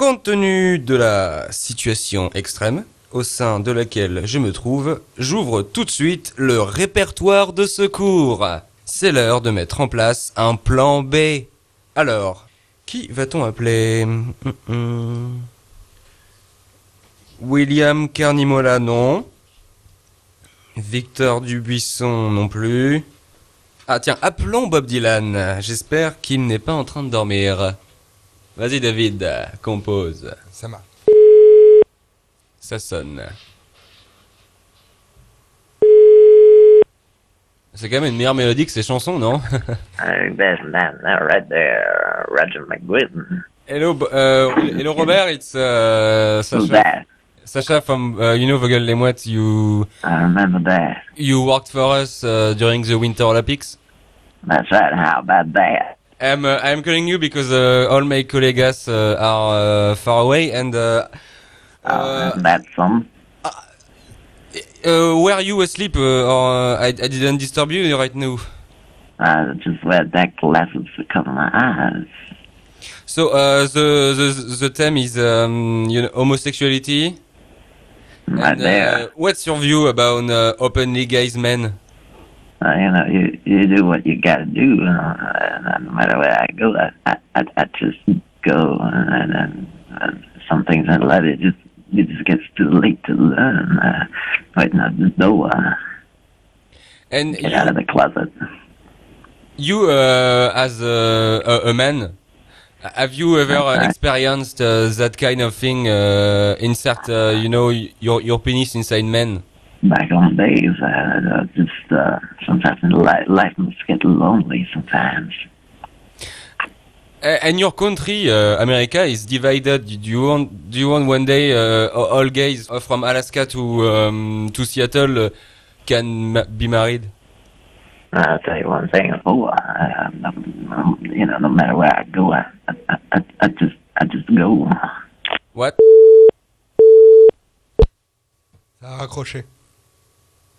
compte tenu de la situation extrême au sein de laquelle je me trouve, j'ouvre tout de suite le répertoire de secours. C'est l'heure de mettre en place un plan B. Alors, qui va-t-on appeler? William Carnimola, non. Victor Dubuisson, non plus. Ah tiens, appelons Bob Dylan. J'espère qu'il n'est pas en train de dormir. Vas-y David, compose. Ça marche. Ça sonne. C'est quand même une meilleure mélodie que ces chansons, non? That's that, that right there, Roger McGuinn. Hello, uh, hello Robert, it's uh, that? Sacha from uh, you know Vogel Les Mouettes. You I remember that. you worked for us uh, during the Winter Olympics. That's right. How about that? I'm uh, I'm calling you because uh, all my colleagues uh, are uh, far away and uh, Uh, uh, that's some. uh, were you asleep uh, or uh, I, I didn't disturb you right now? I just wear that glasses to cover my eyes. So uh, the the the theme is um, you know homosexuality. Right And, there. uh, what's your view about uh, openly gay men? Uh, you know, you you do what you gotta do. Uh, no matter where I go, I I, I, I just go, and, and, and some things in life it just it just gets too late to learn. Uh, waiting at the door, And get out of the closet. you, uh, as a, a, a man, have you ever uh, Okay. experienced uh, that kind of thing? Uh, insert, uh, you know, your your penis inside men. Back on days, uh, uh, just uh, sometimes in life, life must get lonely sometimes. And your country, uh, America, is divided. Do you want? Do you want one day uh, all gays from Alaska to um, to Seattle uh, can ma- be married? I'll tell you one thing. Oh, I, I, um, you know, no matter where I go, I, I, I, I just, I just go. What? Ça a raccroché.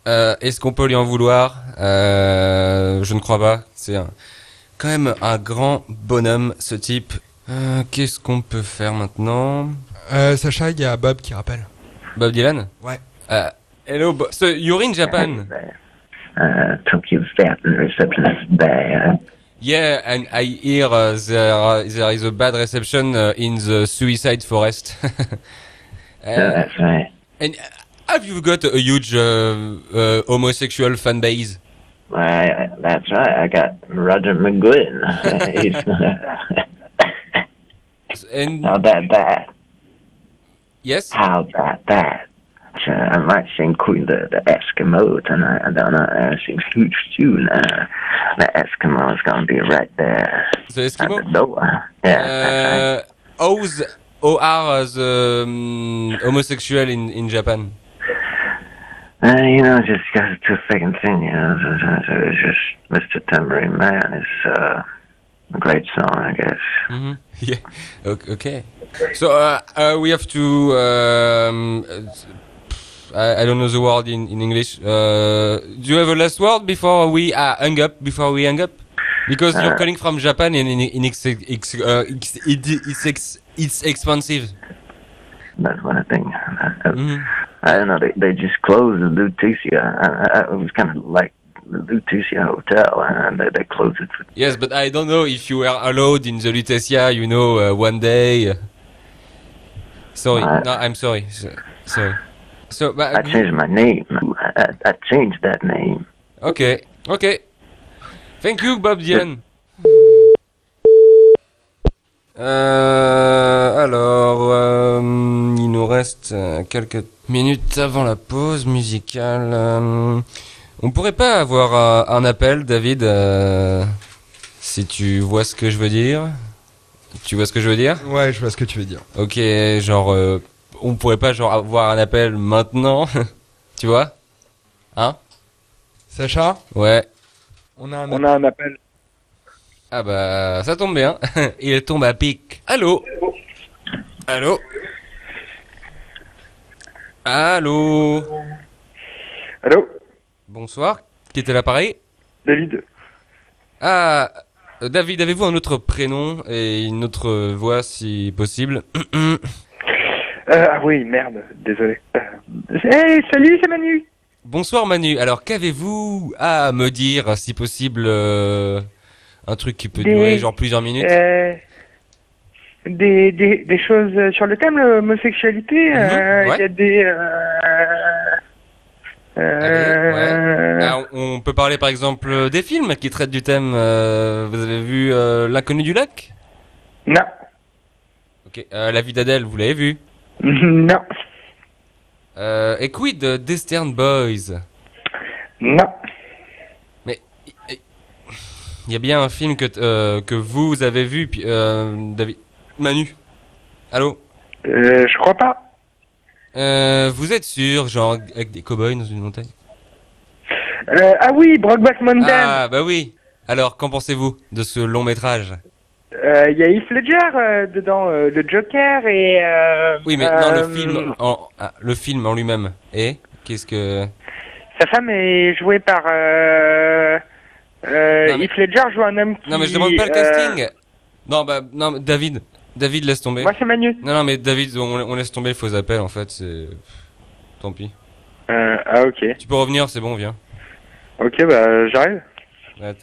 Euh, Est-ce qu'on peut lui en vouloir Euh, Je ne crois pas. C'est un- quand même un grand bonhomme, ce type. Euh, Qu'est-ce qu'on peut faire maintenant Euh, Sacha, il y a Bob qui rappelle. Bob Dylan Ouais. Euh, Hello, Bo- so you're in Japan? Uh, Tokyo staff and receptionist bad. Yeah, and I hear uh, there there is a bad reception uh, in the suicide forest. That's right. and have you got a huge uh, uh, homosexual fan base? Why, that's right. I got Roger McGuinn. And how about that? yes, How about that? So I might sing Queen the, the Eskimo tonight. I don't know. I sing huge tune. Uh, the is gonna be right there the at Eskimo. the door. Yeah, that's right. Uh, how's how are the um, homosexual in in Japan? Uh, you know, just got too fucking thing, you know. It's just Mr. Tambourine Man is uh, a great song, I guess. hmm Yeah. Ok- Okay. So uh, uh, we have to. Um, uh, I, I don't know the word in in English. Uh, do you have a last word before we uh, hang up? Before we hang up, because you're calling from Japan and in, in ex, ex, uh, ex, it, it's ex, it's expensive. That's what I think. I, I. Don't know. They they just closed the Lutetia. I, I, it was kind of like the Lutetia Hotel, and they they closed it. Yes, but I don't know if you were allowed in the Lutetia. You know, uh, one day. Sorry, Uh, no, I'm sorry. So, sorry. So, but, I changed my name. I, I, I changed that name. Ok, ok. Thank you, Bob Dylan. Euh, alors, euh, il nous reste euh, quelques minutes avant la pause musicale. Euh, on pourrait pas avoir un, un appel, David, euh, si tu vois ce que je veux dire? Tu vois ce que je veux dire? Ouais, je vois ce que tu veux dire. Ok, genre, euh, on pourrait pas genre avoir un appel maintenant, tu vois? Hein? Sacha, Ouais. on a un On a un appel. Ah bah ça tombe bien, il tombe à pic. Allô Allô Allô Allô Bonsoir, qui était l'appareil David Ah, Euh, David, avez-vous un autre prénom et une autre voix si possible Euh, ah oui, merde, désolé. Euh, Hey, salut, c'est Manu. Bonsoir Manu. Alors, qu'avez-vous à me dire, si possible, euh, un truc qui peut Des- durer genre plusieurs minutes Euh, des, des, des choses sur le thème, l'homosexualité. euh, Il ouais. y a des... Euh, euh, Ah, on peut parler par exemple des films qui traitent du thème. euh, vous avez vu euh, L'inconnu du lac? Non. Ok. Euh, La vie d'Adèle, vous l'avez vu? Non. euh, Et quid de d'Eastern Boys? Non. Il y a bien un film que, euh, que vous avez vu, puis, euh, David. Manu. Allô? Euh, je crois pas. euh, Vous êtes sûr, genre avec des cow-boys dans une montagne? Euh, ah oui, Brokeback Mountain. Ah, bah oui. Alors, qu'en pensez-vous de ce long métrage? Euh, Il y a Heath Ledger dedans, le Joker et... Oui, mais non, le film en, ah, le film en lui-même. Et Qu'est-ce que... Sa femme est jouée par... Euh, Non, mais- Heath Ledger joue un homme qui... Non, mais je demande pas le euh, casting Non, bah, non, mais David. David, laisse tomber. moi, c'est Manu. Non, non, mais David, on, on laisse tomber le faux appel, en fait, c'est... Tant pis. Euh, ah, ok. Tu peux revenir, c'est bon, viens. Ok, bah, j'arrive. Ouais,